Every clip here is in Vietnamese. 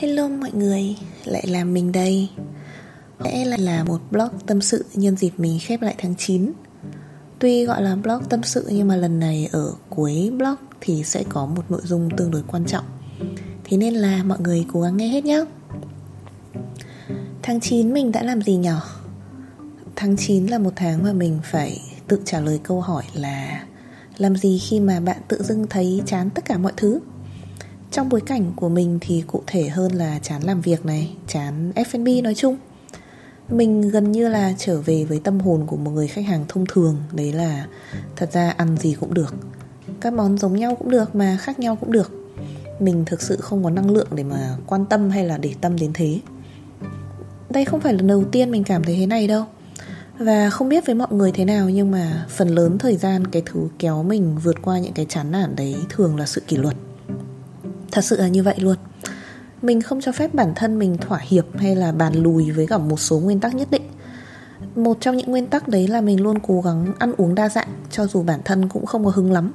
Hello mọi người, lại là mình đây sẽ lại là một blog tâm sự nhân dịp mình khép lại tháng 9 Tuy gọi là blog tâm sự nhưng mà lần này ở cuối blog thì sẽ có một nội dung tương đối quan trọng Thế nên là mọi người cố gắng nghe hết nhé Tháng 9 mình đã làm gì nhỉ? Tháng 9 là một tháng mà mình phải tự trả lời câu hỏi là Làm gì khi mà bạn tự dưng thấy chán tất cả mọi thứ? Trong bối cảnh của mình thì cụ thể hơn là chán làm việc này, chán F&B nói chung. Mình gần như là trở về với tâm hồn của một người khách hàng thông thường Đấy là thật ra ăn gì cũng được. Các món giống nhau cũng được mà khác nhau cũng được. Mình thực sự không có năng lượng để mà quan tâm hay là để tâm đến thế. Đây không phải lần đầu tiên mình cảm thấy thế này đâu. Và không biết với mọi người thế nào nhưng mà phần lớn thời gian cái thứ kéo mình vượt qua những cái chán nản đấy thường là sự kỷ luật. Thật sự là như vậy luôn. Mình không cho phép bản thân mình thỏa hiệp hay là bàn lùi với cả một số nguyên tắc nhất định. Một trong những nguyên tắc đấy là mình luôn cố gắng ăn uống đa dạng, Cho dù bản thân cũng không có hứng lắm.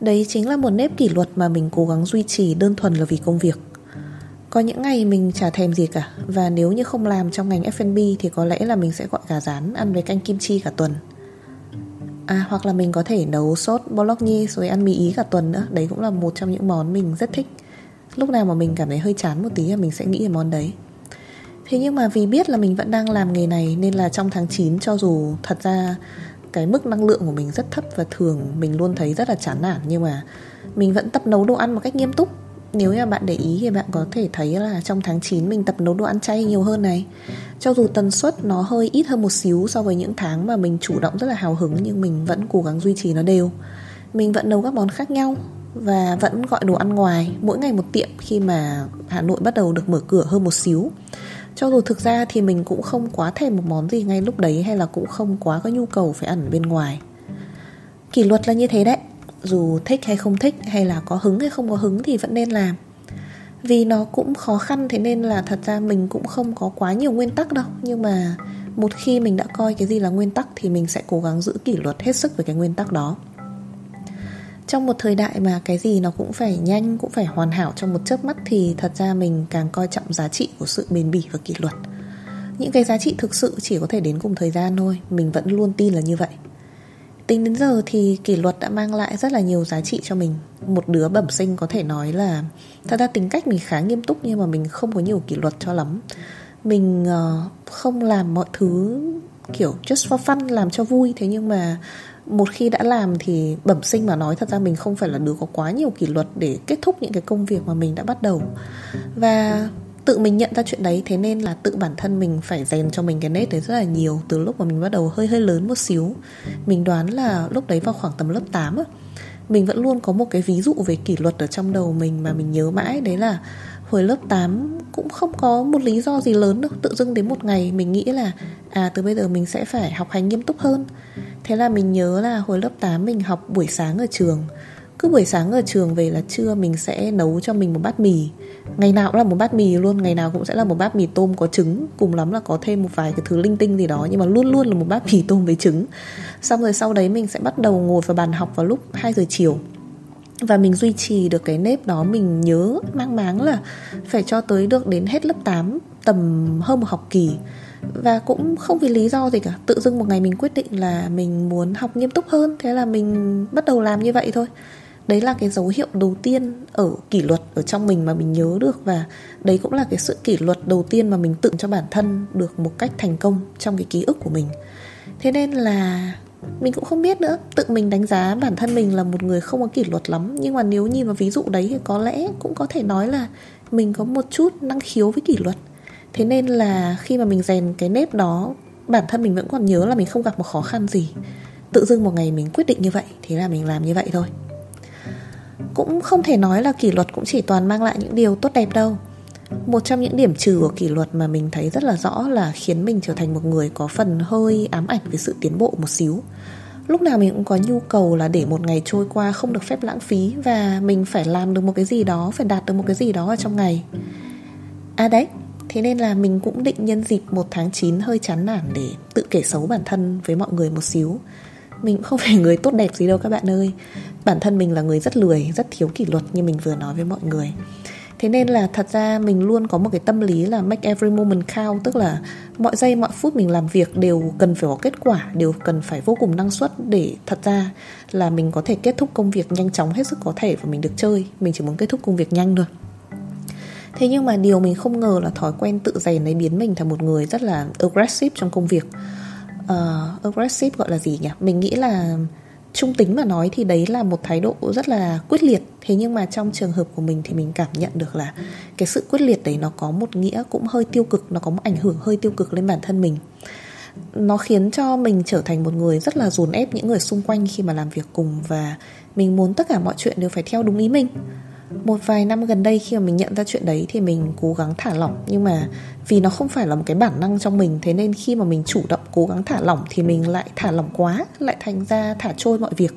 Đấy chính là một nếp kỷ luật mà mình cố gắng duy trì đơn thuần là vì công việc. Có những ngày mình chả thèm gì cả, Và nếu như không làm trong ngành F&B thì có lẽ là mình sẽ gọi gà rán ăn với canh kim chi cả tuần. À hoặc là mình có thể nấu sốt bolognese rồi ăn mì ý cả tuần nữa. Đấy cũng là một trong những món mình rất thích. Lúc nào mà mình cảm thấy hơi chán một tí là mình sẽ nghĩ về món đấy. Thế nhưng mà vì biết là mình vẫn đang làm nghề này Nên là trong tháng 9 cho dù thật ra cái mức năng lượng của mình rất thấp Và thường mình luôn thấy rất là chán nản, Nhưng mà mình vẫn tập nấu đồ ăn một cách nghiêm túc nếu như bạn để ý thì bạn có thể thấy là trong tháng 9 mình tập nấu đồ ăn chay nhiều hơn này. Cho dù tần suất nó hơi ít hơn một xíu so với những tháng mà mình chủ động rất là hào hứng Nhưng mình vẫn cố gắng duy trì nó đều. Mình vẫn nấu các món khác nhau Và vẫn gọi đồ ăn ngoài mỗi ngày một tiệm khi mà Hà Nội bắt đầu được mở cửa hơn một xíu. Cho dù thực ra thì mình cũng không quá thèm một món gì ngay lúc đấy Hay là cũng không quá có nhu cầu phải ăn ở bên ngoài. Kỷ luật là như thế đấy dù thích hay không thích, hay là có hứng hay không có hứng thì vẫn nên làm. Vì nó cũng khó khăn, thế nên là thật ra mình cũng không có quá nhiều nguyên tắc đâu. Nhưng mà một khi mình đã coi cái gì là nguyên tắc thì mình sẽ cố gắng giữ kỷ luật hết sức với cái nguyên tắc đó. Trong một thời đại mà cái gì nó cũng phải nhanh, cũng phải hoàn hảo trong một chớp mắt thì thật ra mình càng coi trọng giá trị của sự bền bỉ và kỷ luật. Những cái giá trị thực sự chỉ có thể đến cùng thời gian thôi, mình vẫn luôn tin là như vậy. Tính đến giờ thì kỷ luật đã mang lại rất là nhiều giá trị cho mình. Một đứa bẩm sinh có thể nói là Thật ra tính cách mình khá nghiêm túc nhưng mà mình không có nhiều kỷ luật cho lắm. Mình uh, không làm mọi thứ kiểu just for fun, làm cho vui. Thế nhưng mà một khi đã làm thì bẩm sinh mà nói thật ra mình không phải là đứa có quá nhiều kỷ luật để kết thúc những cái công việc mà mình đã bắt đầu. Và tự mình nhận ra chuyện đấy, thế nên là tự bản thân mình phải rèn cho mình cái nét đấy rất là nhiều, từ lúc mà mình bắt đầu hơi hơi lớn một xíu. Mình đoán là lúc đấy vào khoảng tầm lớp 8 á, mình vẫn luôn có một cái ví dụ về kỷ luật ở trong đầu mình mà mình nhớ mãi, đấy là hồi lớp 8 cũng không có một lý do gì lớn đâu, tự dưng đến một ngày mình nghĩ là à từ bây giờ mình sẽ phải học hành nghiêm túc hơn. Thế là mình nhớ là hồi lớp 8 mình học buổi sáng ở trường. Cứ buổi sáng ở trường về là trưa mình sẽ nấu cho mình một bát mì. Ngày nào cũng là một bát mì luôn, Ngày nào cũng sẽ là một bát mì tôm có trứng, Cùng lắm là có thêm một vài cái thứ linh tinh gì đó, Nhưng mà luôn luôn là một bát mì tôm với trứng. Xong rồi sau đấy mình sẽ bắt đầu ngồi vào bàn học vào lúc 2 giờ chiều. Và mình duy trì được cái nếp đó, Mình nhớ, mang máng là Phải cho tới được đến hết lớp 8 Tầm hơn một học kỳ. Và cũng không vì lý do gì cả, Tự dưng một ngày mình quyết định là Mình muốn học nghiêm túc hơn, Thế là mình bắt đầu làm như vậy thôi đấy là cái dấu hiệu đầu tiên ở kỷ luật ở trong mình mà mình nhớ được và đấy cũng là cái sự kỷ luật đầu tiên mà mình tự cho bản thân được một cách thành công trong cái ký ức của mình. Thế nên là mình cũng không biết nữa, tự mình đánh giá bản thân mình là một người không có kỷ luật lắm. Nhưng mà nếu nhìn vào ví dụ đấy thì có lẽ cũng có thể nói là mình có một chút năng khiếu với kỷ luật. Thế nên là khi mà mình rèn cái nếp đó, bản thân mình vẫn còn nhớ là mình không gặp một khó khăn gì. Tự dưng một ngày mình quyết định như vậy, thế là mình làm như vậy thôi cũng không thể nói là kỷ luật cũng chỉ toàn mang lại những điều tốt đẹp đâu. Một trong những điểm trừ của kỷ luật mà mình thấy rất là rõ là khiến mình trở thành một người có phần hơi ám ảnh về sự tiến bộ một xíu. Lúc nào mình cũng có nhu cầu là để một ngày trôi qua không được phép lãng phí và mình phải làm được một cái gì đó, phải đạt được một cái gì đó ở trong ngày. À đấy, thế nên là mình cũng định nhân dịp một tháng 9 hơi chán nản để tự kể xấu bản thân với mọi người một xíu. Mình cũng không phải người tốt đẹp gì đâu các bạn ơi. Bản thân mình là người rất lười, rất thiếu kỷ luật như mình vừa nói với mọi người. Thế nên là thật ra mình luôn có một cái tâm lý là make every moment count tức là mọi giây mọi phút mình làm việc đều cần phải có kết quả đều cần phải vô cùng năng suất để thật ra là mình có thể kết thúc công việc nhanh chóng hết sức có thể và mình được chơi. Mình chỉ muốn kết thúc công việc nhanh thôi. Thế nhưng mà điều mình không ngờ là thói quen tự rèn này biến mình thành một người rất là aggressive trong công việc. Uh, Aggressive gọi là gì nhỉ? Mình nghĩ là trung tính mà nói thì đấy là một thái độ rất là quyết liệt. Thế nhưng mà trong trường hợp của mình thì mình cảm nhận được là cái sự quyết liệt đấy nó có một nghĩa cũng hơi tiêu cực, nó có một ảnh hưởng hơi tiêu cực lên bản thân mình. Nó khiến cho mình trở thành một người rất là dồn ép những người xung quanh khi mà làm việc cùng và mình muốn tất cả mọi chuyện đều phải theo đúng ý mình một vài năm gần đây khi mà mình nhận ra chuyện đấy thì mình cố gắng thả lỏng. Nhưng mà vì nó không phải là một cái bản năng trong mình, thế nên khi mà mình chủ động cố gắng thả lỏng thì mình lại thả lỏng quá, lại thành ra thả trôi mọi việc.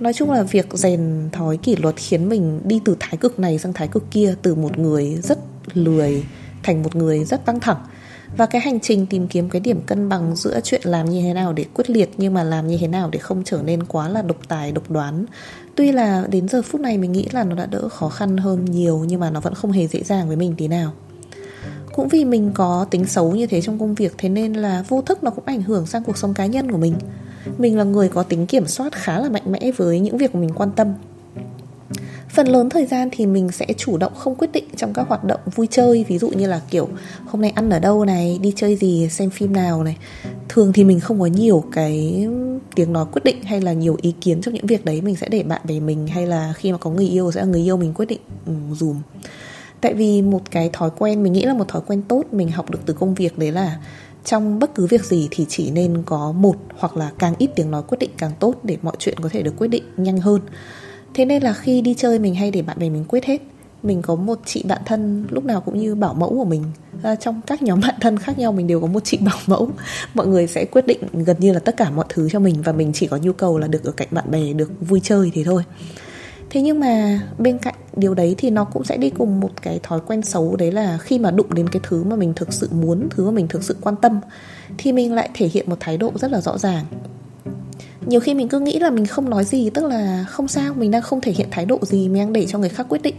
Nói chung là việc rèn thói kỷ luật khiến mình đi từ thái cực này sang thái cực kia, từ một người rất lười thành một người rất căng thẳng và cái hành trình tìm kiếm cái điểm cân bằng giữa chuyện làm như thế nào để quyết liệt nhưng mà làm như thế nào để không trở nên quá là độc tài, độc đoán. Tuy là đến giờ phút này mình nghĩ là nó đã đỡ khó khăn hơn nhiều nhưng mà nó vẫn không hề dễ dàng với mình tí nào. Cũng vì mình có tính xấu như thế trong công việc, thế nên là vô thức nó cũng ảnh hưởng sang cuộc sống cá nhân của mình. Mình là người có tính kiểm soát khá là mạnh mẽ với những việc của mình quan tâm phần lớn thời gian thì mình sẽ chủ động không quyết định trong các hoạt động vui chơi. Ví dụ như là kiểu, hôm nay ăn ở đâu này, đi chơi gì, xem phim nào này. Thường thì mình không có nhiều cái tiếng nói quyết định hay là nhiều ý kiến trong những việc đấy. Mình sẽ để bạn bè mình hay là khi mà có người yêu, sẽ là người yêu mình quyết định ừ, dùm. Tại vì một cái thói quen, mình nghĩ là một thói quen tốt, mình học được từ công việc đấy là trong bất cứ việc gì thì chỉ nên có một hoặc là càng ít tiếng nói quyết định càng tốt để mọi chuyện có thể được quyết định nhanh hơn thế nên là khi đi chơi mình hay để bạn bè mình quyết hết. Mình có một chị bạn thân lúc nào cũng như bảo mẫu của mình. À, trong các nhóm bạn thân khác nhau mình đều có một chị bảo mẫu. Mọi người sẽ quyết định gần như là tất cả mọi thứ cho mình và mình chỉ có nhu cầu là được ở cạnh bạn bè được vui chơi thì thôi. Thế nhưng mà bên cạnh điều đấy thì nó cũng sẽ đi cùng một cái thói quen xấu đấy là khi mà đụng đến cái thứ mà mình thực sự muốn thứ mà mình thực sự quan tâm thì mình lại thể hiện một thái độ rất là rõ ràng nhiều khi mình cứ nghĩ là mình không nói gì, tức là không sao, mình đang không thể hiện thái độ gì, mình đang để cho người khác quyết định.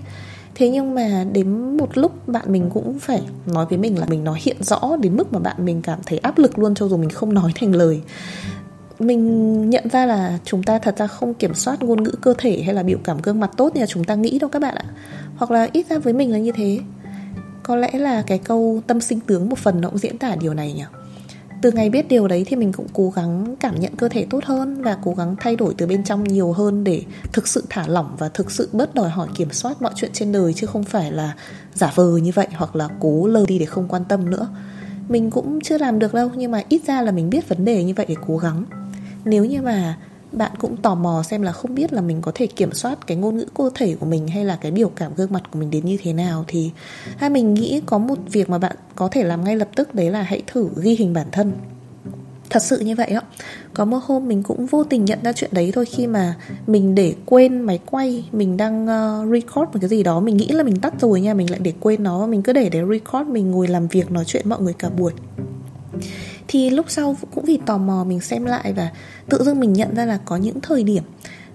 Thế nhưng mà đến một lúc bạn mình cũng phải nói với mình là mình nói hiện rõ đến mức mà bạn mình cảm thấy áp lực luôn cho dù mình không nói thành lời. Mình nhận ra là chúng ta thật ra không kiểm soát ngôn ngữ cơ thể hay là biểu cảm gương mặt tốt như là chúng ta nghĩ đâu các bạn ạ. Hoặc là ít ra với mình là như thế. Có lẽ là cái câu tâm sinh tướng một phần nó cũng diễn tả điều này nhỉ? Từ ngày biết điều đấy thì mình cũng cố gắng cảm nhận cơ thể tốt hơn và cố gắng thay đổi từ bên trong nhiều hơn để thực sự thả lỏng và thực sự bớt đòi hỏi kiểm soát mọi chuyện trên đời, chứ không phải là giả vờ như vậy hoặc là cố lơ đi để không quan tâm nữa. Mình cũng chưa làm được đâu, nhưng mà ít ra là mình biết vấn đề như vậy để cố gắng. Nếu như mà bạn cũng tò mò xem là không biết là mình có thể kiểm soát cái ngôn ngữ cơ thể của mình hay là cái biểu cảm gương mặt của mình đến như thế nào. Thì hai mình nghĩ có một việc mà bạn có thể làm ngay lập tức đấy là hãy thử ghi hình bản thân. Thật sự như vậy á có một hôm mình cũng vô tình nhận ra chuyện đấy thôi khi mà mình để quên máy quay mình đang uh, record một cái gì đó mình nghĩ là mình tắt rồi nha mình lại để quên nó mình cứ để để record mình ngồi làm việc nói chuyện mọi người cả buổi thì lúc sau cũng vì tò mò mình xem lại và tự dưng mình nhận ra là có những thời điểm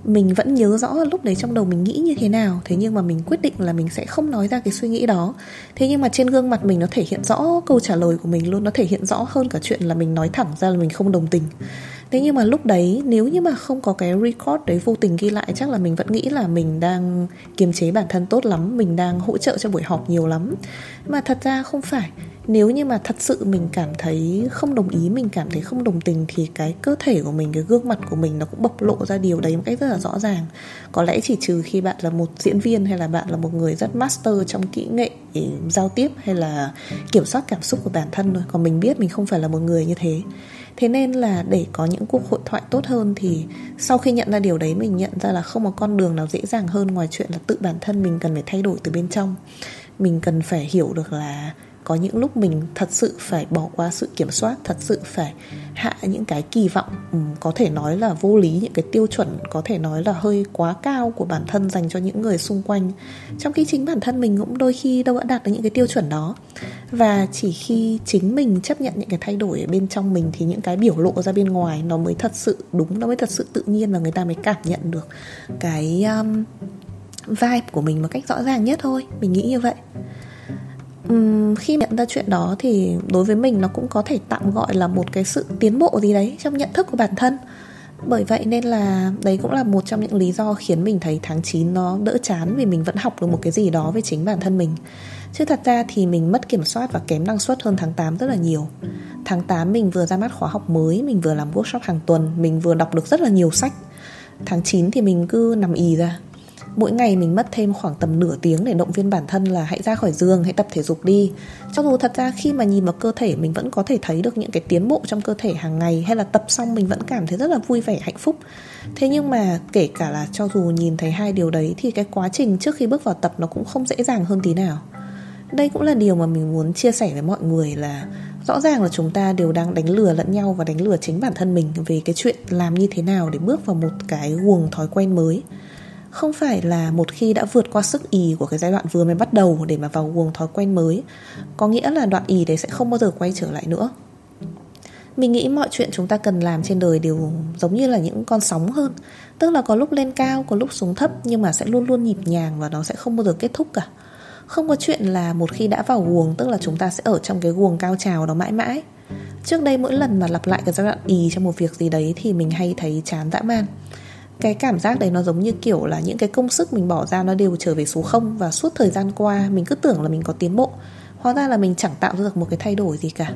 mình vẫn nhớ rõ lúc đấy trong đầu mình nghĩ như thế nào. Thế nhưng mà mình quyết định là mình sẽ không nói ra cái suy nghĩ đó. Thế nhưng mà trên gương mặt mình nó thể hiện rõ câu trả lời của mình luôn, nó thể hiện rõ hơn cả chuyện là mình nói thẳng ra là mình không đồng tình. Thế nhưng mà lúc đấy, nếu như mà không có cái record đấy vô tình ghi lại, chắc là mình vẫn nghĩ là mình đang kiềm chế bản thân tốt lắm, mình đang hỗ trợ cho buổi họp nhiều lắm. Mà thật ra không phải nếu như mà thật sự mình cảm thấy không đồng ý, mình cảm thấy không đồng tình thì cái cơ thể của mình, cái gương mặt của mình nó cũng bộc lộ ra điều đấy một cách rất là rõ ràng. Có lẽ chỉ trừ khi bạn là một diễn viên hay là bạn là một người rất master trong kỹ nghệ giao tiếp hay là kiểm soát cảm xúc của bản thân thôi. Còn mình biết mình không phải là một người như thế. Thế nên là để có những cuộc hội thoại tốt hơn thì sau khi nhận ra điều đấy, mình nhận ra là không có con đường nào dễ dàng hơn ngoài chuyện là tự bản thân mình cần phải thay đổi từ bên trong. Mình cần phải hiểu được là có những lúc mình thật sự phải bỏ qua sự kiểm soát thật sự phải hạ những cái kỳ vọng ừ, có thể nói là vô lý những cái tiêu chuẩn có thể nói là hơi quá cao của bản thân dành cho những người xung quanh. Trong khi chính bản thân mình cũng đôi khi đâu đã đạt được những cái tiêu chuẩn đó. Và chỉ khi chính mình chấp nhận những cái thay đổi ở bên trong mình thì những cái biểu lộ ra bên ngoài nó mới thật sự đúng nó mới thật sự tự nhiên và người ta mới cảm nhận được cái um, vibe của mình một cách rõ ràng nhất thôi. Mình nghĩ như vậy um, khi nhận ra chuyện đó thì đối với mình nó cũng có thể tạm gọi là một cái sự tiến bộ gì đấy trong nhận thức của bản thân. Bởi vậy nên là đấy cũng là một trong những lý do khiến mình thấy tháng 9 nó đỡ chán vì mình vẫn học được một cái gì đó về chính bản thân mình. Chứ thật ra thì mình mất kiểm soát và kém năng suất hơn tháng 8 rất là nhiều. Tháng 8 mình vừa ra mắt khóa học mới, mình vừa làm workshop hàng tuần, mình vừa đọc được rất là nhiều sách. Tháng 9 thì mình cứ nằm ì ra. Mỗi ngày mình mất thêm khoảng tầm nửa tiếng để động viên bản thân là hãy ra khỏi giường, hãy tập thể dục đi. Cho dù thật ra khi mà nhìn vào cơ thể mình vẫn có thể thấy được những cái tiến bộ trong cơ thể hàng ngày Hay là tập xong mình vẫn cảm thấy rất là vui vẻ, hạnh phúc. Thế nhưng mà kể cả là cho dù nhìn thấy hai điều đấy Thì cái quá trình trước khi bước vào tập nó cũng không dễ dàng hơn tí nào. Đây cũng là điều mà mình muốn chia sẻ với mọi người là rõ ràng là chúng ta đều đang đánh lừa lẫn nhau và đánh lừa chính bản thân mình về cái chuyện làm như thế nào để bước vào một cái guồng thói quen mới không phải là một khi đã vượt qua sức ì của cái giai đoạn vừa mới bắt đầu để mà vào guồng thói quen mới, có nghĩa là đoạn ì đấy sẽ không bao giờ quay trở lại nữa. Mình nghĩ mọi chuyện chúng ta cần làm trên đời đều giống như là những con sóng hơn, tức là có lúc lên cao, có lúc xuống thấp nhưng mà sẽ luôn luôn nhịp nhàng và nó sẽ không bao giờ kết thúc cả. Không có chuyện là một khi đã vào guồng, Tức là chúng ta sẽ ở trong cái guồng cao trào đó mãi mãi. Trước đây mỗi lần mà lặp lại cái giai đoạn ì trong một việc gì đấy Thì mình hay thấy chán dã man cái cảm giác đấy nó giống như kiểu là những cái công sức mình bỏ ra nó đều trở về số không. Và suốt thời gian qua, mình cứ tưởng là mình có tiến bộ. Hóa ra là mình chẳng tạo ra được một cái thay đổi gì cả.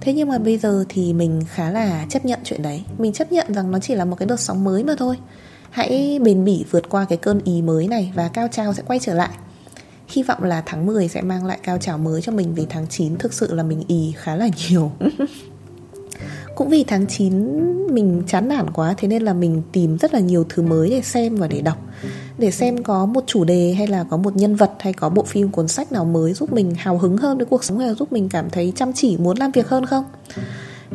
Thế nhưng mà bây giờ thì mình khá là chấp nhận chuyện đấy. Mình chấp nhận rằng nó chỉ là một cái đợt sóng mới mà thôi. Hãy bền bỉ vượt qua cái cơn ý mới này và cao trào sẽ quay trở lại. Hy vọng là tháng 10 sẽ mang lại cao trào mới cho mình Vì tháng 9 thực sự là mình ì khá là nhiều. Cũng vì tháng 9 mình chán nản quá, Thế nên là mình tìm rất là nhiều thứ mới để xem và để đọc. Để xem có một chủ đề hay là có một nhân vật Hay có bộ phim, cuốn sách nào mới giúp mình hào hứng hơn với cuộc sống Hay là giúp mình cảm thấy chăm chỉ, muốn làm việc hơn không?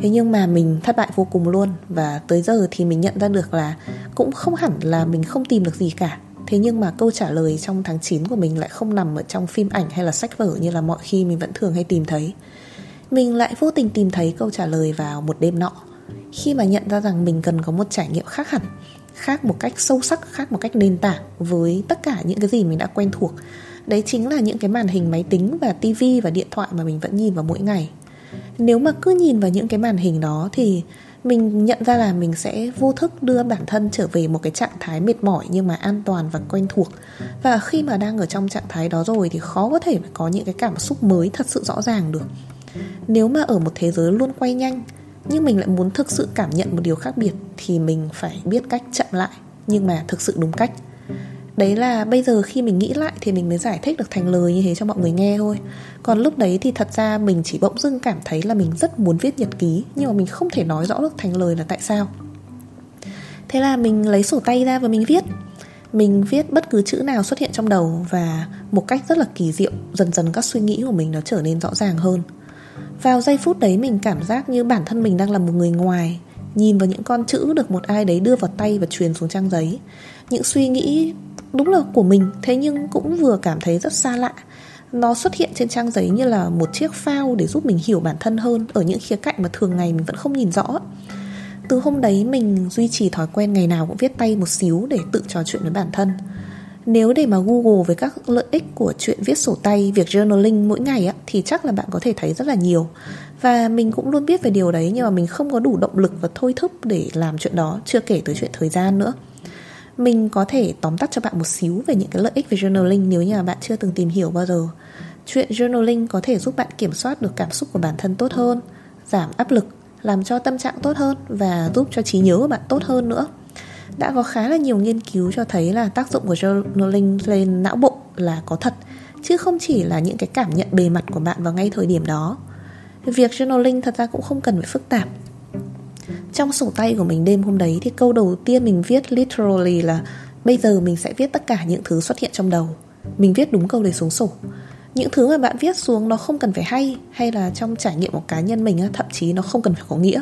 Thế nhưng mà mình thất bại vô cùng luôn Và tới giờ thì mình nhận ra được là Cũng không hẳn là mình không tìm được gì cả. Thế nhưng mà câu trả lời trong tháng 9 của mình lại không nằm ở trong phim ảnh hay là sách vở như là mọi khi mình vẫn thường hay tìm thấy. Mình lại vô tình tìm thấy câu trả lời vào một đêm nọ khi mà nhận ra rằng mình cần có một trải nghiệm khác hẳn khác một cách sâu sắc, khác một cách nền tảng với tất cả những cái gì mình đã quen thuộc. Đấy chính là những cái màn hình máy tính và tivi và điện thoại mà mình vẫn nhìn vào mỗi ngày. Nếu mà cứ nhìn vào những cái màn hình đó thì mình nhận ra là mình sẽ vô thức đưa bản thân trở về một cái trạng thái mệt mỏi nhưng mà an toàn và quen thuộc và khi mà đang ở trong trạng thái đó rồi thì khó có thể có những cái cảm xúc mới thật sự rõ ràng được nếu mà ở một thế giới luôn quay nhanh, nhưng mình lại muốn thực sự cảm nhận một điều khác biệt, thì mình phải biết cách chậm lại, nhưng mà thực sự đúng cách. Đấy là bây giờ khi mình nghĩ lại thì mình mới giải thích được thành lời như thế cho mọi người nghe thôi. Còn lúc đấy thì thật ra mình chỉ bỗng dưng cảm thấy là mình rất muốn viết nhật ký, Nhưng mà mình không thể nói rõ được thành lời là tại sao. Thế là mình lấy sổ tay ra và mình viết. Mình viết bất cứ chữ nào xuất hiện trong đầu Và một cách rất là kỳ diệu, Dần dần các suy nghĩ của mình nó trở nên rõ ràng hơn. Vào giây phút đấy mình cảm giác như bản thân mình đang là một người ngoài, Nhìn vào những con chữ được một ai đấy đưa vào tay và truyền xuống trang giấy. Những suy nghĩ đúng là của mình, thế nhưng cũng vừa cảm thấy rất xa lạ. Nó xuất hiện trên trang giấy như là một chiếc phao để giúp mình hiểu bản thân hơn ở những khía cạnh mà thường ngày mình vẫn không nhìn rõ. Từ hôm đấy mình duy trì thói quen ngày nào cũng viết tay một xíu để tự trò chuyện với bản thân nếu để mà google với các lợi ích của chuyện viết sổ tay việc journaling mỗi ngày á thì chắc là bạn có thể thấy rất là nhiều và mình cũng luôn biết về điều đấy nhưng mà mình không có đủ động lực và thôi thúc để làm chuyện đó chưa kể tới chuyện thời gian nữa mình có thể tóm tắt cho bạn một xíu về những cái lợi ích về journaling nếu như là bạn chưa từng tìm hiểu bao giờ. Chuyện journaling có thể giúp bạn kiểm soát được cảm xúc của bản thân tốt hơn, giảm áp lực, làm cho tâm trạng tốt hơn và giúp cho trí nhớ của bạn tốt hơn nữa. Đã có khá là nhiều nghiên cứu cho thấy là tác dụng của journaling lên não bộ là có thật, chứ không chỉ là những cái cảm nhận bề mặt của bạn vào ngay thời điểm đó. Việc journaling thật ra cũng không cần phải phức tạp. Trong sổ tay của mình đêm hôm đấy thì câu đầu tiên mình viết literally là bây giờ mình sẽ viết tất cả những thứ xuất hiện trong đầu. Mình viết đúng câu để xuống sổ. Những thứ mà bạn viết xuống nó không cần phải hay hay là trong trải nghiệm của cá nhân mình thậm chí nó không cần phải có nghĩa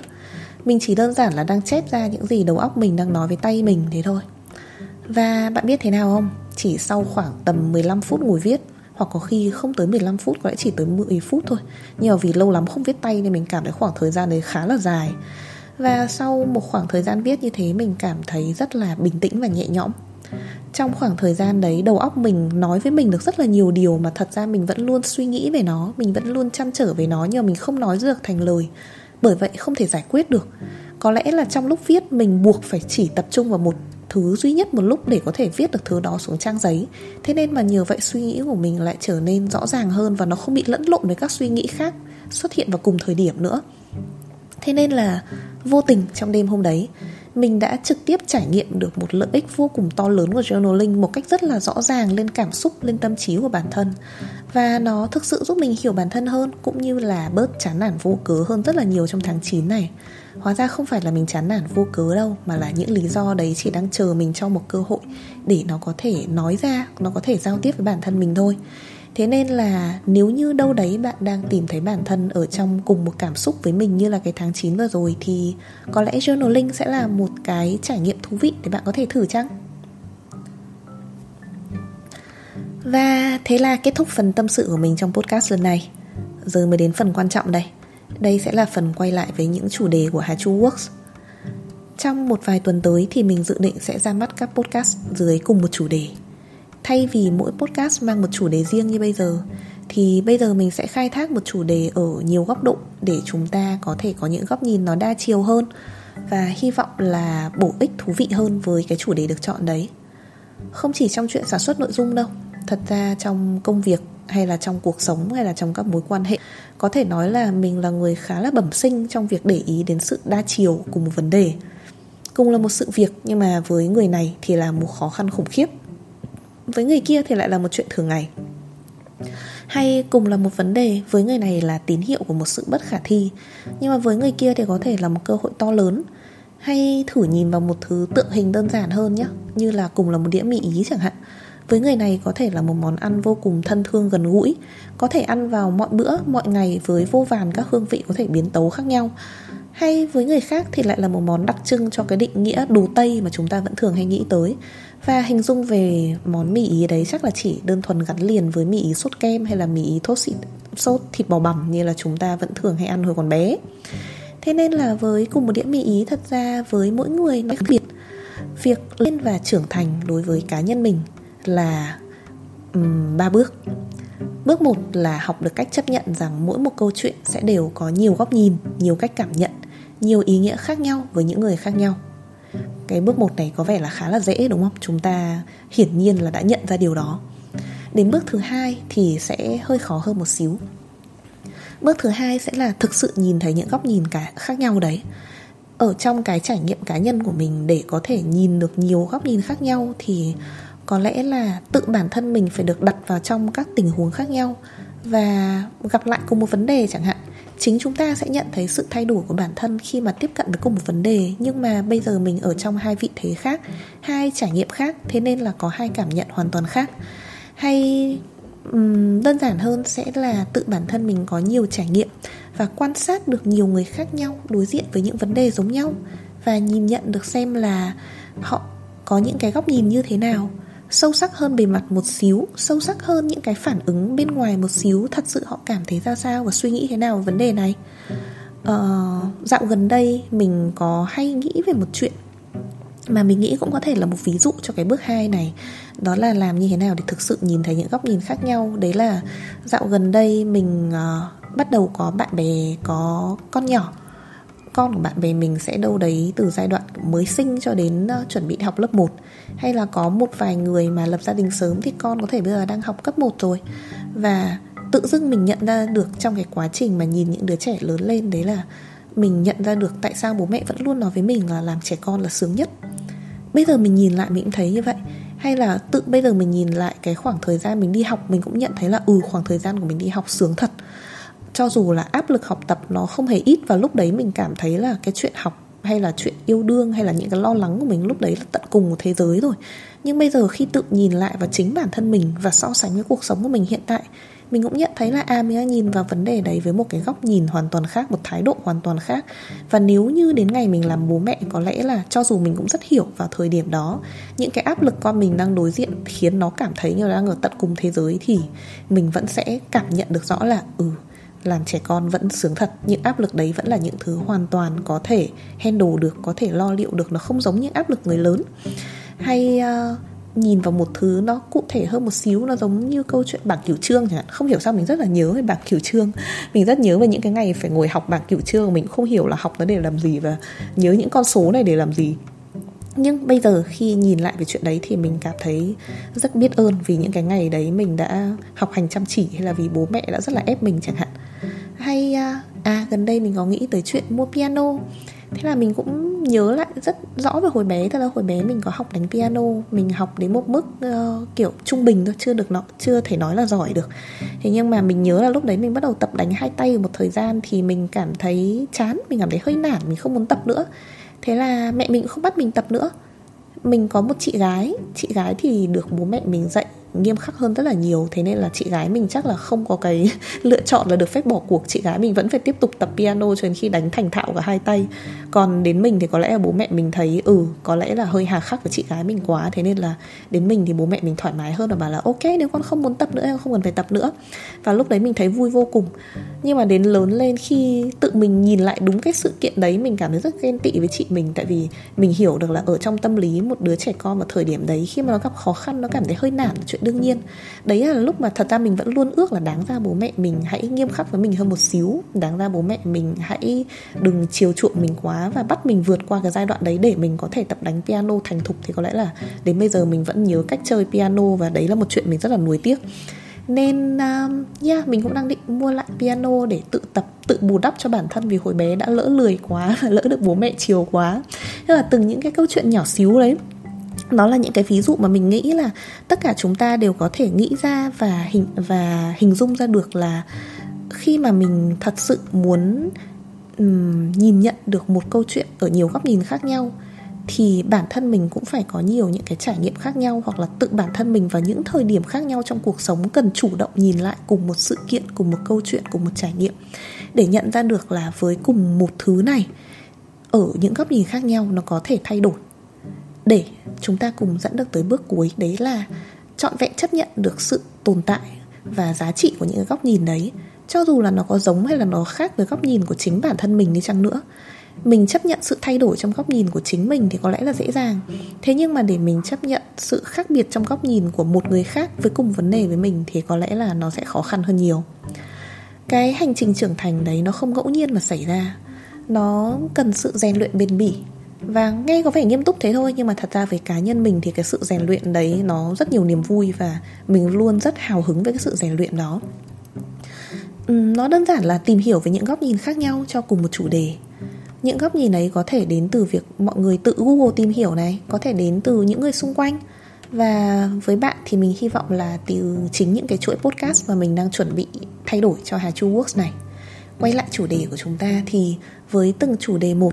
mình chỉ đơn giản là đang chép ra những gì đầu óc mình đang nói với tay mình thế thôi. Và bạn biết thế nào không? Chỉ sau khoảng tầm 15 phút ngồi viết, hoặc có khi không tới 15 phút, có lẽ chỉ tới 10 phút thôi. Nhưng mà vì lâu lắm không viết tay nên mình cảm thấy khoảng thời gian đấy khá là dài. Và sau một khoảng thời gian viết như thế, mình cảm thấy rất là bình tĩnh và nhẹ nhõm. Trong khoảng thời gian đấy, đầu óc mình nói với mình được rất là nhiều điều mà thật ra mình vẫn luôn suy nghĩ về nó, mình vẫn luôn chăn trở về nó, nhưng mà mình không nói được thành lời bởi vậy không thể giải quyết được. Có lẽ là trong lúc viết, mình buộc phải chỉ tập trung vào một thứ duy nhất một lúc để có thể viết được thứ đó xuống trang giấy. Thế nên mà nhờ vậy suy nghĩ của mình lại trở nên rõ ràng hơn và nó không bị lẫn lộn với các suy nghĩ khác xuất hiện vào cùng thời điểm nữa. Thế nên là vô tình trong đêm hôm đấy mình đã trực tiếp trải nghiệm được một lợi ích vô cùng to lớn của journaling một cách rất là rõ ràng lên cảm xúc, lên tâm trí của bản thân. Và nó thực sự giúp mình hiểu bản thân hơn, cũng như là bớt chán nản vô cớ hơn rất là nhiều trong tháng 9 này. Hóa ra không phải là mình chán nản vô cớ đâu, mà là những lý do đấy chỉ đang chờ mình cho một cơ hội để nó có thể nói ra, nó có thể giao tiếp với bản thân mình thôi thế nên là nếu như đâu đấy bạn đang tìm thấy bản thân ở trong cùng một cảm xúc với mình như là cái tháng 9 vừa rồi, thì có lẽ journaling sẽ là một cái trải nghiệm thú vị để bạn có thể thử chăng? Và thế là kết thúc phần tâm sự của mình trong podcast lần này. Giờ mới đến phần quan trọng đây. Đây sẽ là phần quay lại với những chủ đề của Hà Chu Works. Trong một vài tuần tới thì mình dự định sẽ ra mắt các podcast dưới cùng một chủ đề. Thay vì mỗi podcast mang một chủ đề riêng như bây giờ, Thì bây giờ mình sẽ khai thác một chủ đề ở nhiều góc độ Để chúng ta có thể có những góc nhìn nó đa chiều hơn Và hy vọng là bổ ích thú vị hơn với cái chủ đề được chọn đấy. Không chỉ trong chuyện sản xuất nội dung đâu, Thật ra trong công việc hay là trong cuộc sống hay là trong các mối quan hệ, Có thể nói là mình là người khá là bẩm sinh trong việc để ý đến sự đa chiều của một vấn đề. Cùng là một sự việc nhưng mà với người này thì là một khó khăn khủng khiếp với người kia thì lại là một chuyện thường ngày. Hay cùng là một vấn đề, với người này là tín hiệu của một sự bất khả thi, nhưng mà với người kia thì có thể là một cơ hội to lớn. Hay thử nhìn vào một thứ tượng hình đơn giản hơn nhé như là cùng là một đĩa mì ý chẳng hạn. Với người này có thể là một món ăn vô cùng thân thương gần gũi, có thể ăn vào mọi bữa, mọi ngày với vô vàn các hương vị có thể biến tấu khác nhau hay với người khác thì lại là một món đặc trưng cho cái định nghĩa đồ tây mà chúng ta vẫn thường hay nghĩ tới và hình dung về món mì ý đấy chắc là chỉ đơn thuần gắn liền với mì ý sốt kem hay là mì ý thốt xịt, sốt thịt bò bằm như là chúng ta vẫn thường hay ăn hồi còn bé. Thế nên là với cùng một đĩa mì ý thật ra với mỗi người nó khác biệt. Việc lên và trưởng thành đối với cá nhân mình là um, ba bước. Bước một là học được cách chấp nhận rằng mỗi một câu chuyện sẽ đều có nhiều góc nhìn, nhiều cách cảm nhận, nhiều ý nghĩa khác nhau với những người khác nhau. Cái bước một này có vẻ là khá là dễ đúng không? Chúng ta hiển nhiên là đã nhận ra điều đó. Đến bước thứ hai thì sẽ hơi khó hơn một xíu. Bước thứ hai sẽ là thực sự nhìn thấy những góc nhìn cả khác nhau đấy. Ở trong cái trải nghiệm cá nhân của mình để có thể nhìn được nhiều góc nhìn khác nhau thì có lẽ là tự bản thân mình phải được đặt vào trong các tình huống khác nhau và gặp lại cùng một vấn đề chẳng hạn. Chính chúng ta sẽ nhận thấy sự thay đổi của bản thân khi mà tiếp cận với cùng một vấn đề nhưng mà bây giờ mình ở trong hai vị thế khác hai trải nghiệm khác thế nên là có hai cảm nhận hoàn toàn khác. Hay um, đơn giản hơn sẽ là tự bản thân mình có nhiều trải nghiệm và quan sát được nhiều người khác nhau đối diện với những vấn đề giống nhau và nhìn nhận được xem là họ có những cái góc nhìn như thế nào sâu sắc hơn bề mặt một xíu sâu sắc hơn những cái phản ứng bên ngoài một xíu thật sự họ cảm thấy ra sao và suy nghĩ thế nào về vấn đề này. Ờ, dạo gần đây mình có hay nghĩ về một chuyện mà mình nghĩ cũng có thể là một ví dụ cho cái bước hai này. Đó là làm như thế nào để thực sự nhìn thấy những góc nhìn khác nhau. Đấy là dạo gần đây mình uh, bắt đầu có bạn bè có con nhỏ con của bạn bè mình sẽ đâu đấy từ giai đoạn mới sinh cho đến uh, chuẩn bị học lớp 1 hay là có một vài người mà lập gia đình sớm thì con có thể bây giờ đang học cấp 1 rồi. Và tự dưng mình nhận ra được trong cái quá trình mà nhìn những đứa trẻ lớn lên đấy là mình nhận ra được tại sao bố mẹ vẫn luôn nói với mình là làm trẻ con là sướng nhất. Bây giờ mình nhìn lại mình cũng thấy như vậy. Hay là tự bây giờ mình nhìn lại cái khoảng thời gian mình đi học mình cũng nhận thấy là ừ khoảng thời gian của mình đi học sướng thật cho dù là áp lực học tập nó không hề ít và lúc đấy mình cảm thấy là cái chuyện học hay là chuyện yêu đương hay là những cái lo lắng của mình lúc đấy là tận cùng của thế giới rồi. Nhưng bây giờ khi tự nhìn lại vào chính bản thân mình và so sánh với cuộc sống của mình hiện tại, mình cũng nhận thấy là à mình đang nhìn vào vấn đề đấy với một cái góc nhìn hoàn toàn khác, một thái độ hoàn toàn khác. Và nếu như đến ngày mình làm bố mẹ, có lẽ là cho dù mình cũng rất hiểu vào thời điểm đó, những cái áp lực con mình đang đối diện khiến nó cảm thấy như đang ở tận cùng thế giới thì mình vẫn sẽ cảm nhận được rõ là ừ làm trẻ con vẫn sướng thật những áp lực đấy vẫn là những thứ hoàn toàn có thể handle được có thể lo liệu được nó không giống những áp lực người lớn. Hay uh, nhìn vào một thứ nó cụ thể hơn một xíu nó giống như câu chuyện bảng cửu trương chẳng hạn. Không hiểu sao mình rất là nhớ về bảng cửu trương. Mình rất nhớ về những cái ngày phải ngồi học bảng cửu trương mình không hiểu là học nó để làm gì và nhớ những con số này để làm gì. Nhưng bây giờ khi nhìn lại về chuyện đấy thì mình cảm thấy rất biết ơn vì những cái ngày đấy mình đã học hành chăm chỉ hay là vì bố mẹ đã rất là ép mình chẳng hạn hay à, à, gần đây mình có nghĩ tới chuyện mua piano. Thế là mình cũng nhớ lại rất rõ về hồi bé tức là hồi bé mình có học đánh piano. Mình học đến một mức uh, kiểu trung bình thôi chưa được nó chưa thể nói là giỏi được. Thế nhưng mà mình nhớ là lúc đấy mình bắt đầu tập đánh hai tay một thời gian thì mình cảm thấy chán mình cảm thấy hơi nản mình không muốn tập nữa. Thế là mẹ mình cũng không bắt mình tập nữa. Mình có một chị gái chị gái thì được bố mẹ mình dạy nghiêm khắc hơn rất là nhiều. Thế nên là chị gái mình chắc là không có cái lựa chọn là được phép bỏ cuộc. Chị gái mình vẫn phải tiếp tục tập piano cho đến khi đánh thành thạo cả hai tay. Còn đến mình thì có lẽ là bố mẹ mình thấy ừ có lẽ là hơi hà khắc với chị gái mình quá. Thế nên là đến mình thì bố mẹ mình thoải mái hơn và bảo là, ok, nếu con không muốn tập nữa, em không cần phải tập nữa. Và lúc đấy mình thấy vui vô cùng. Nhưng mà đến lớn lên khi tự mình nhìn lại đúng cái sự kiện đấy, mình cảm thấy rất ghen tị với chị mình. Tại vì mình hiểu được là ở trong tâm lý một đứa trẻ con vào thời điểm đấy, khi mà nó gặp khó khăn, nó cảm thấy hơi nản chuyện đương nhiên. Đấy là lúc mà thật ra mình vẫn luôn ước là đáng ra bố mẹ mình hãy nghiêm khắc với mình hơn một xíu đáng ra bố mẹ mình hãy đừng chiều chuộng mình quá và bắt mình vượt qua cái giai đoạn đấy để mình có thể tập đánh piano thành thục. Thì có lẽ là đến bây giờ mình vẫn nhớ cách chơi piano và đấy là một chuyện mình rất là nuối tiếc. Nên um, yeah mình cũng đang định mua lại piano để tự tập tự bù đắp cho bản thân vì hồi bé đã lỡ lười quá lỡ được bố mẹ chiều quá. Thế là từng những cái câu chuyện nhỏ xíu đấy nó là những cái ví dụ mà mình nghĩ là tất cả chúng ta đều có thể nghĩ ra và hình và hình dung ra được là khi mà mình thật sự muốn um, nhìn nhận được một câu chuyện ở nhiều góc nhìn khác nhau thì bản thân mình cũng phải có nhiều những cái trải nghiệm khác nhau hoặc là tự bản thân mình vào những thời điểm khác nhau trong cuộc sống cần chủ động nhìn lại cùng một sự kiện cùng một câu chuyện cùng một trải nghiệm để nhận ra được là với cùng một thứ này ở những góc nhìn khác nhau nó có thể thay đổi để chúng ta cùng dẫn được tới bước cuối, đấy là trọn vẹn chấp nhận được sự tồn tại và giá trị của những góc nhìn đấy. Cho dù là nó có giống hay là nó khác với góc nhìn của chính bản thân mình đi chăng nữa, mình chấp nhận sự thay đổi trong góc nhìn của chính mình thì có lẽ là dễ dàng. Thế nhưng mà để mình chấp nhận sự khác biệt trong góc nhìn của một người khác với cùng vấn đề với mình thì có lẽ là nó sẽ khó khăn hơn nhiều. Cái hành trình trưởng thành đấy nó không ngẫu nhiên mà xảy ra. Nó cần sự rèn luyện bền bỉ và nghe có vẻ nghiêm túc thế thôi, nhưng mà thật ra với cá nhân mình thì cái sự rèn luyện đấy nó rất nhiều niềm vui và mình luôn rất hào hứng với cái sự rèn luyện đó. Nó đơn giản là tìm hiểu về những góc nhìn khác nhau cho cùng một chủ đề. Những góc nhìn ấy có thể đến từ việc mọi người tự google tìm hiểu này, có thể đến từ những người xung quanh. Và với bạn thì mình hy vọng là từ chính những cái chuỗi podcast mà mình đang chuẩn bị thay đổi cho Hà Chu Works này. Quay lại chủ đề của chúng ta thì với từng chủ đề một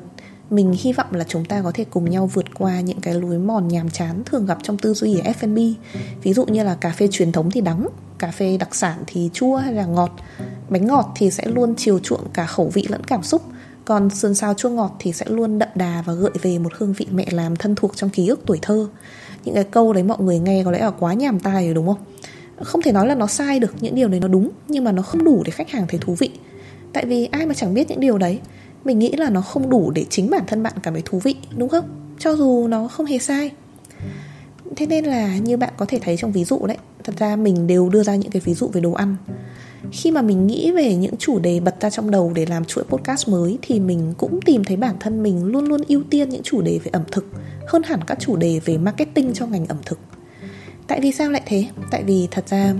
mình hy vọng là chúng ta có thể cùng nhau vượt qua những cái lối mòn nhàm chán thường gặp trong tư duy ở F&B ví dụ như là cà phê truyền thống thì đắng, cà phê đặc sản thì chua hay là ngọt. Bánh ngọt thì sẽ luôn chiều chuộng cả khẩu vị lẫn cảm xúc. Còn sườn xào chua ngọt thì sẽ luôn đậm đà và gợi về một hương vị mẹ làm thân thuộc trong ký ức tuổi thơ. Những cái câu đấy mọi người nghe có lẽ là quá nhàm tai rồi đúng không? Không thể nói là nó sai được, những điều đấy nó đúng, nhưng mà nó không đủ để khách hàng thấy thú vị. Tại vì ai mà chẳng biết những điều đấy? Mình nghĩ là nó không đủ để chính bản thân bạn cảm thấy thú vị, đúng không? Cho dù nó không hề sai. Thế nên là như bạn có thể thấy trong ví dụ đấy, thật ra mình đều đưa ra những cái ví dụ về đồ ăn. Khi mà mình nghĩ về những chủ đề bật ra trong đầu để làm chuỗi podcast mới thì mình cũng tìm thấy bản thân mình luôn luôn ưu tiên những chủ đề về ẩm thực hơn hẳn các chủ đề về marketing cho ngành ẩm thực. Tại vì sao lại thế? Tại vì thật ra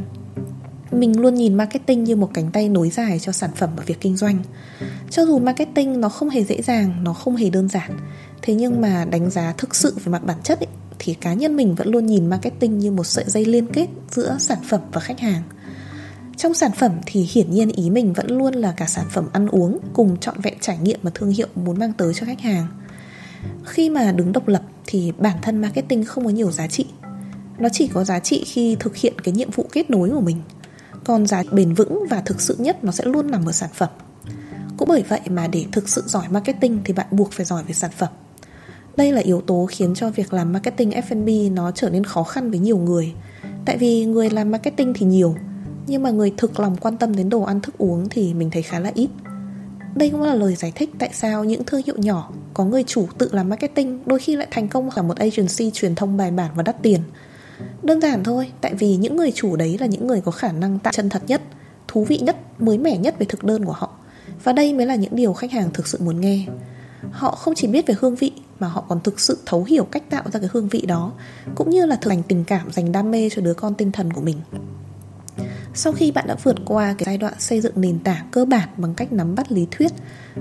mình luôn nhìn marketing như một cánh tay nối dài cho sản phẩm và việc kinh doanh. Cho dù marketing nó không hề dễ dàng nó không hề đơn giản thế nhưng mà đánh giá thực sự về mặt bản chất ấy, thì cá nhân mình vẫn luôn nhìn marketing như một sợi dây liên kết giữa sản phẩm và khách hàng. Trong sản phẩm thì hiển nhiên ý mình vẫn luôn là cả sản phẩm ăn uống cùng trọn vẹn trải nghiệm mà thương hiệu muốn mang tới cho khách hàng. Khi mà đứng độc lập thì bản thân marketing không có nhiều giá trị. Nó chỉ có giá trị khi thực hiện cái nhiệm vụ kết nối của mình còn giá bền vững và thực sự nhất nó sẽ luôn nằm ở sản phẩm. Cũng bởi vậy mà để thực sự giỏi marketing thì bạn buộc phải giỏi về sản phẩm. Đây là yếu tố khiến cho việc làm marketing F&B nó trở nên khó khăn với nhiều người. Tại vì người làm marketing thì nhiều, nhưng mà người thực lòng quan tâm đến đồ ăn thức uống thì mình thấy khá là ít. Đây cũng là lời giải thích tại sao những thương hiệu nhỏ có người chủ tự làm marketing đôi khi lại thành công cả một agency truyền thông bài bản và đắt tiền. Đơn giản thôi, tại vì những người chủ đấy là những người có khả năng tạo chân thật nhất, thú vị nhất, mới mẻ nhất về thực đơn của họ. Và đây mới là những điều khách hàng thực sự muốn nghe. Họ không chỉ biết về hương vị mà họ còn thực sự thấu hiểu cách tạo ra cái hương vị đó, cũng như là thực hành tình cảm dành đam mê cho đứa con tinh thần của mình. Sau khi bạn đã vượt qua cái giai đoạn xây dựng nền tảng cơ bản bằng cách nắm bắt lý thuyết,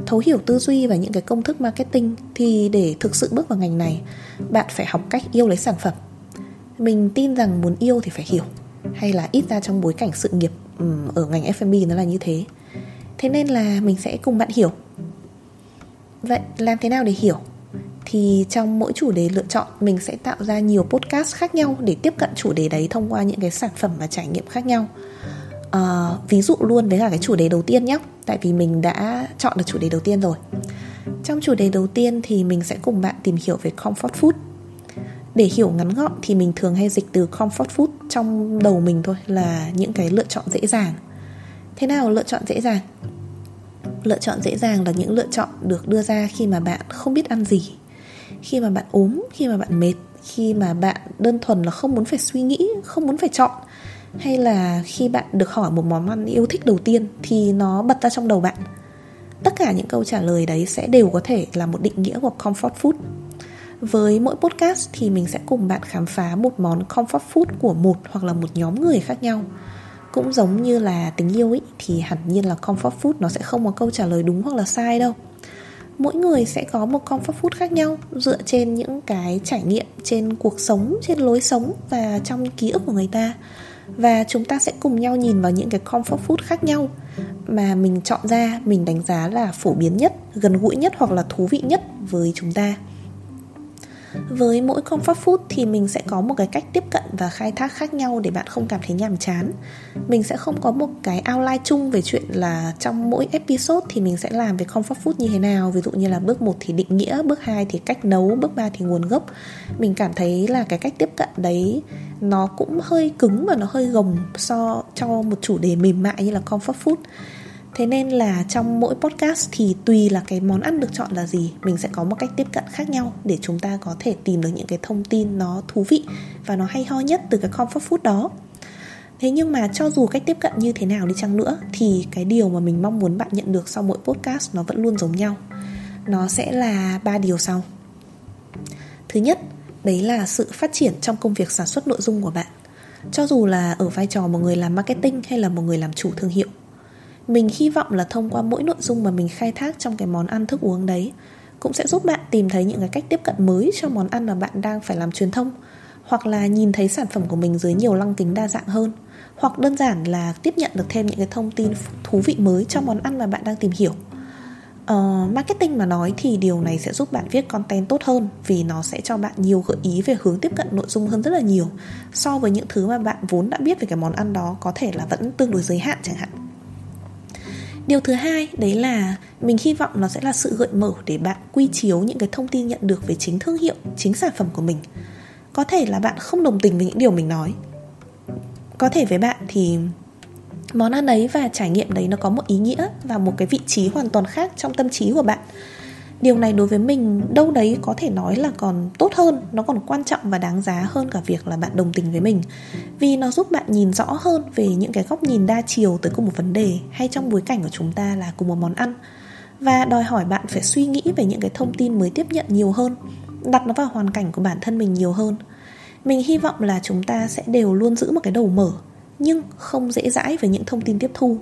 thấu hiểu tư duy và những cái công thức marketing thì để thực sự bước vào ngành này, bạn phải học cách yêu lấy sản phẩm. Mình tin rằng muốn yêu thì phải hiểu, hay là ít ra trong bối cảnh sự nghiệp ở ngành F&B nó là như thế. Thế nên là mình sẽ cùng bạn hiểu. Vậy làm thế nào để hiểu? Thì trong mỗi chủ đề lựa chọn mình sẽ tạo ra nhiều podcast khác nhau để tiếp cận chủ đề đấy thông qua những cái sản phẩm và trải nghiệm khác nhau à, ví dụ luôn với cả cái chủ đề đầu tiên nhé tại vì mình đã chọn được chủ đề đầu tiên rồi trong chủ đề đầu tiên thì mình sẽ cùng bạn tìm hiểu về comfort food để hiểu ngắn gọn thì mình thường hay dịch từ comfort food trong đầu mình thôi, là những cái lựa chọn dễ dàng. Thế nào lựa chọn dễ dàng? Lựa chọn dễ dàng là những lựa chọn được đưa ra khi mà bạn không biết ăn gì, khi mà bạn ốm, khi mà bạn mệt, khi mà bạn đơn thuần là không muốn phải suy nghĩ, không muốn phải chọn, hay là khi bạn được hỏi một món ăn yêu thích đầu tiên thì nó bật ra trong đầu bạn. Tất cả những câu trả lời đấy sẽ đều có thể là một định nghĩa của comfort food với mỗi podcast thì mình sẽ cùng bạn khám phá một món comfort food của một hoặc là một nhóm người khác nhau. Cũng giống như là tình yêu ấy thì hẳn nhiên là comfort food nó sẽ không có câu trả lời đúng hoặc là sai đâu. Mỗi người sẽ có một comfort food khác nhau, dựa trên những cái trải nghiệm, trên cuộc sống, trên lối sống và trong ký ức của người ta. Và chúng ta sẽ cùng nhau nhìn vào những cái comfort food khác nhau mà mình chọn ra, mình đánh giá là phổ biến nhất, gần gũi nhất hoặc là thú vị nhất với chúng ta với mỗi comfort food thì mình sẽ có một cái cách tiếp cận và khai thác khác nhau để bạn không cảm thấy nhàm chán. Mình sẽ không có một cái outline chung về chuyện là trong mỗi episode thì mình sẽ làm về comfort food như thế nào. Ví dụ như là bước 1 thì định nghĩa, bước 2 thì cách nấu, bước 3 thì nguồn gốc. Mình cảm thấy là cái cách tiếp cận đấy nó cũng hơi cứng và nó hơi gồng so, cho một chủ đề mềm mại như là comfort food. Thế nên là trong mỗi podcast thì tùy là cái món ăn được chọn là gì Mình sẽ có một cách tiếp cận khác nhau để chúng ta có thể tìm được những cái thông tin nó thú vị và nó hay ho nhất từ cái comfort food đó. Thế nhưng mà cho dù cách tiếp cận như thế nào đi chăng nữa Thì cái điều mà mình mong muốn bạn nhận được sau mỗi podcast nó vẫn luôn giống nhau. Nó sẽ là ba điều sau. Thứ nhất, đấy là sự phát triển trong công việc sản xuất nội dung của bạn. Cho dù là ở vai trò một người làm marketing hay là một người làm chủ thương hiệu mình hy vọng là thông qua mỗi nội dung mà mình khai thác trong cái món ăn thức uống đấy cũng sẽ giúp bạn tìm thấy những cái cách tiếp cận mới cho món ăn mà bạn đang phải làm truyền thông hoặc là nhìn thấy sản phẩm của mình dưới nhiều lăng kính đa dạng hơn hoặc đơn giản là tiếp nhận được thêm những cái thông tin thú vị mới cho món ăn mà bạn đang tìm hiểu. Uh, marketing mà nói thì điều này sẽ giúp bạn viết content tốt hơn vì nó sẽ cho bạn nhiều gợi ý về hướng tiếp cận nội dung hơn rất là nhiều so với những thứ mà bạn vốn đã biết về cái món ăn đó có thể là vẫn tương đối giới hạn chẳng hạn điều thứ hai, đấy là mình hy vọng nó sẽ là sự gợi mở để bạn quy chiếu những cái thông tin nhận được về chính thương hiệu, chính sản phẩm của mình. Có thể là bạn không đồng tình với những điều mình nói. Có thể với bạn thì món ăn ấy và trải nghiệm đấy nó có một ý nghĩa và một cái vị trí hoàn toàn khác trong tâm trí của bạn điều này đối với mình đâu đấy có thể nói là còn tốt hơn, nó còn quan trọng và đáng giá hơn cả việc là bạn đồng tình với mình. Vì nó giúp bạn nhìn rõ hơn về những cái góc nhìn đa chiều tới cùng một vấn đề hay trong bối cảnh của chúng ta là cùng một món ăn. Và đòi hỏi bạn phải suy nghĩ về những cái thông tin mới tiếp nhận nhiều hơn, đặt nó vào hoàn cảnh của bản thân mình nhiều hơn. Mình hy vọng là chúng ta sẽ đều luôn giữ một cái đầu mở, nhưng không dễ dãi với những thông tin tiếp thu.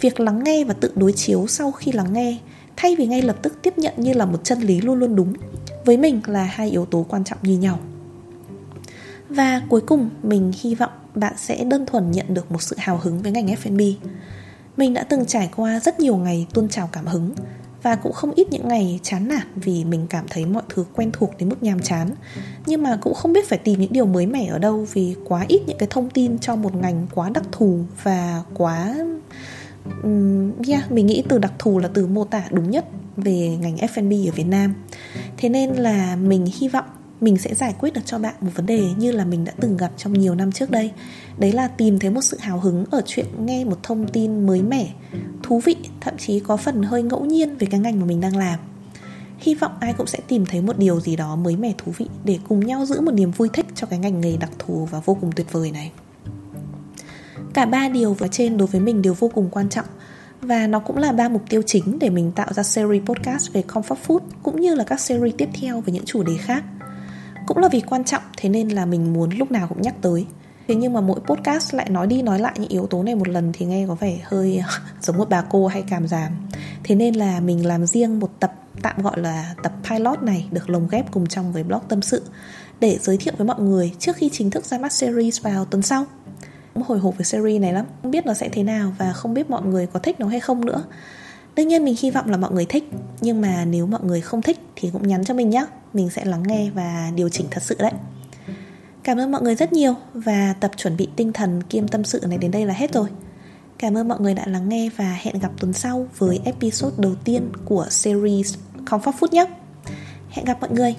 Việc lắng nghe và tự đối chiếu sau khi lắng nghe thay vì ngay lập tức tiếp nhận như là một chân lý luôn luôn đúng, với mình là hai yếu tố quan trọng như nhau. Và cuối cùng, mình hy vọng bạn sẽ đơn thuần nhận được một sự hào hứng với ngành F&B mình đã từng trải qua rất nhiều ngày tuôn trào cảm hứng và cũng không ít những ngày chán nản vì mình cảm thấy mọi thứ quen thuộc đến mức nhàm chán. Nhưng mà cũng không biết phải tìm những điều mới mẻ ở đâu vì quá ít những cái thông tin cho một ngành quá đặc thù và quá um, yeah, mình nghĩ từ đặc thù là từ mô tả đúng nhất về ngành F&B ở Việt Nam. Thế nên là mình hy vọng mình sẽ giải quyết được cho bạn một vấn đề như là mình đã từng gặp trong nhiều năm trước đây. Đấy là tìm thấy một sự hào hứng ở chuyện nghe một thông tin mới mẻ thú vị thậm chí có phần hơi ngẫu nhiên về cái ngành mà mình đang làm. Hy vọng ai cũng sẽ tìm thấy một điều gì đó mới mẻ thú vị để cùng nhau giữ một niềm vui thích cho cái ngành nghề đặc thù và vô cùng tuyệt vời này. Cả ba điều vừa trên đối với mình đều vô cùng quan trọng và nó cũng là ba mục tiêu chính để mình tạo ra series podcast về comfort food, cũng như là các series tiếp theo về những chủ đề khác. Cũng là vì quan trọng, thế nên là mình muốn lúc nào cũng nhắc tới. Thế nhưng mà mỗi podcast lại nói đi nói lại những yếu tố này một lần thì nghe có vẻ hơi giống một bà cô hay cảm giảm. Thế nên là mình làm riêng một tập tạm gọi là tập pilot này được lồng ghép cùng trong với blog tâm sự để giới thiệu với mọi người trước khi chính thức ra mắt series vào tuần sau hồi hộp với series này lắm. Không biết nó sẽ thế nào và không biết mọi người có thích nó hay không nữa. Đương nhiên mình hy vọng là mọi người thích, nhưng mà nếu mọi người không thích thì cũng nhắn cho mình nhé mình sẽ lắng nghe và điều chỉnh thật sự đấy. Cảm ơn mọi người rất nhiều và tập chuẩn bị tinh thần kiêm tâm sự này đến đây là hết rồi. Cảm ơn mọi người đã lắng nghe và hẹn gặp tuần sau với episode đầu tiên của series comfort food nhé hẹn gặp mọi người.